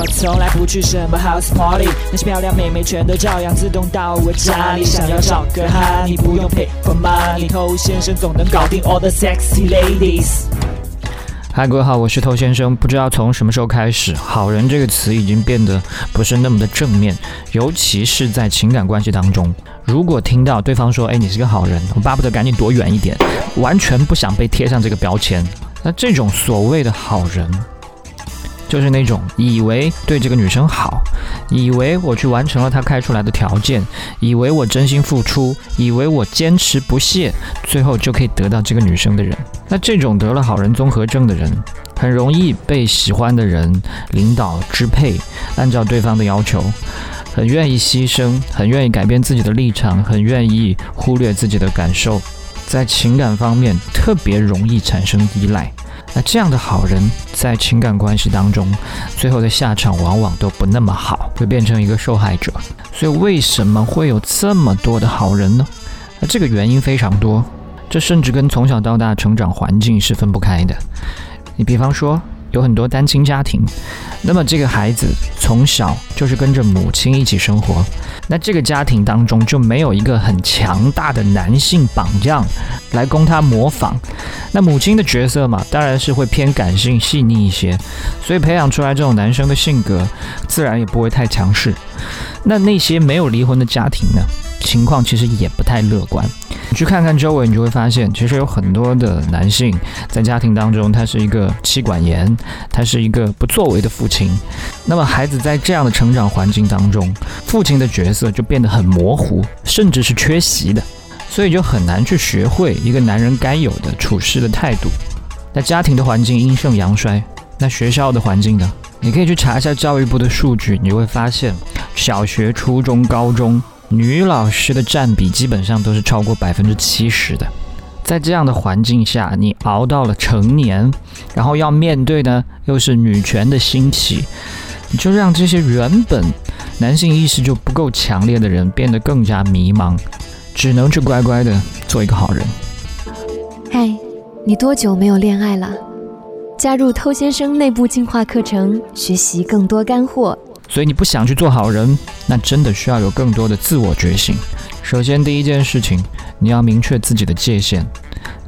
我从来不去什么 house party，那些漂亮妹妹全都照样自动到我家里。想要找个哈，你不用 pay for money，偷先生总能搞定 all the sexy ladies。嗨，各位好，我是头先生。不知道从什么时候开始，“好人”这个词已经变得不是那么的正面，尤其是在情感关系当中。如果听到对方说：“哎，你是个好人”，我巴不得赶紧躲远一点，完全不想被贴上这个标签。那这种所谓的好人。就是那种以为对这个女生好，以为我去完成了她开出来的条件，以为我真心付出，以为我坚持不懈，最后就可以得到这个女生的人。那这种得了好人综合症的人，很容易被喜欢的人领导支配，按照对方的要求，很愿意牺牲，很愿意改变自己的立场，很愿意忽略自己的感受，在情感方面特别容易产生依赖。那这样的好人，在情感关系当中，最后的下场往往都不那么好，会变成一个受害者。所以，为什么会有这么多的好人呢？那这个原因非常多，这甚至跟从小到大成长环境是分不开的。你比方说。有很多单亲家庭，那么这个孩子从小就是跟着母亲一起生活，那这个家庭当中就没有一个很强大的男性榜样来供他模仿。那母亲的角色嘛，当然是会偏感性细腻一些，所以培养出来这种男生的性格，自然也不会太强势。那那些没有离婚的家庭呢，情况其实也不太乐观。你去看看周围，你就会发现，其实有很多的男性在家庭当中，他是一个妻管严，他是一个不作为的父亲。那么孩子在这样的成长环境当中，父亲的角色就变得很模糊，甚至是缺席的，所以就很难去学会一个男人该有的处事的态度。那家庭的环境阴盛阳衰，那学校的环境呢？你可以去查一下教育部的数据，你就会发现，小学、初中、高中。女老师的占比基本上都是超过百分之七十的，在这样的环境下，你熬到了成年，然后要面对的又是女权的兴起，就让这些原本男性意识就不够强烈的人变得更加迷茫，只能去乖乖的做一个好人。嗨，你多久没有恋爱了？加入偷先生内部进化课程，学习更多干货。所以你不想去做好人，那真的需要有更多的自我觉醒。首先，第一件事情，你要明确自己的界限，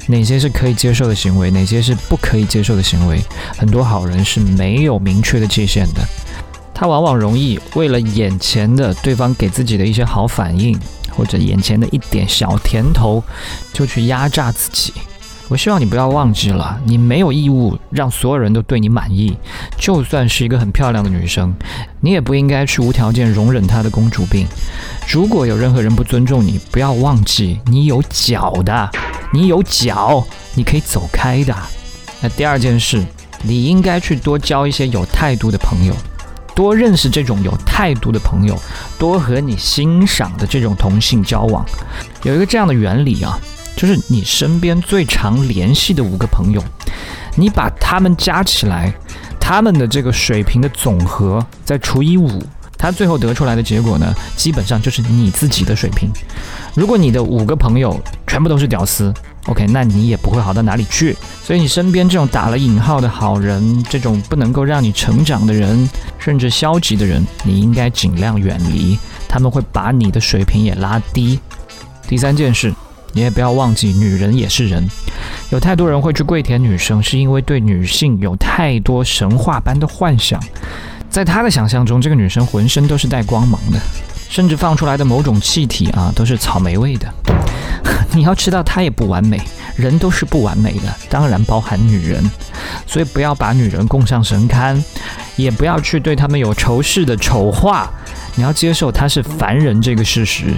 哪些是可以接受的行为，哪些是不可以接受的行为。很多好人是没有明确的界限的，他往往容易为了眼前的对方给自己的一些好反应，或者眼前的一点小甜头，就去压榨自己。我希望你不要忘记了，你没有义务让所有人都对你满意。就算是一个很漂亮的女生，你也不应该去无条件容忍她的公主病。如果有任何人不尊重你，不要忘记你有脚的，你有脚，你可以走开的。那第二件事，你应该去多交一些有态度的朋友，多认识这种有态度的朋友，多和你欣赏的这种同性交往。有一个这样的原理啊。就是你身边最常联系的五个朋友，你把他们加起来，他们的这个水平的总和再除以五，他最后得出来的结果呢，基本上就是你自己的水平。如果你的五个朋友全部都是屌丝，OK，那你也不会好到哪里去。所以你身边这种打了引号的好人，这种不能够让你成长的人，甚至消极的人，你应该尽量远离，他们会把你的水平也拉低。第三件事。你也不要忘记，女人也是人。有太多人会去跪舔女生，是因为对女性有太多神话般的幻想。在他的想象中，这个女生浑身都是带光芒的，甚至放出来的某种气体啊，都是草莓味的。你要知道，她也不完美，人都是不完美的，当然包含女人。所以不要把女人供上神龛，也不要去对他们有仇视的丑化。你要接受她是凡人这个事实。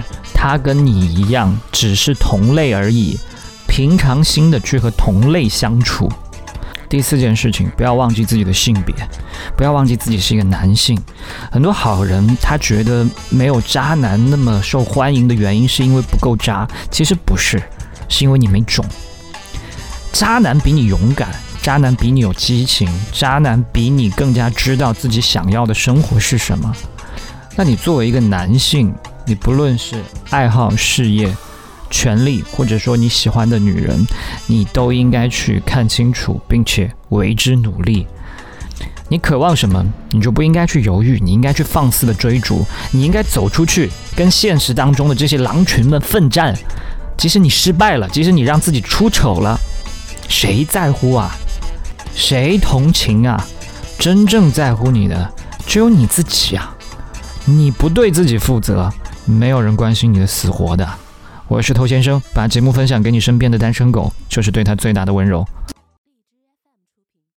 他跟你一样，只是同类而已。平常心的去和同类相处。第四件事情，不要忘记自己的性别，不要忘记自己是一个男性。很多好人他觉得没有渣男那么受欢迎的原因，是因为不够渣。其实不是，是因为你没种。渣男比你勇敢，渣男比你有激情，渣男比你更加知道自己想要的生活是什么。那你作为一个男性，你不论是爱好、事业、权利，或者说你喜欢的女人，你都应该去看清楚，并且为之努力。你渴望什么，你就不应该去犹豫，你应该去放肆的追逐，你应该走出去，跟现实当中的这些狼群们奋战。即使你失败了，即使你让自己出丑了，谁在乎啊？谁同情啊？真正在乎你的只有你自己啊！你不对自己负责，没有人关心你的死活的。我是偷先生，把节目分享给你身边的单身狗，就是对他最大的温柔。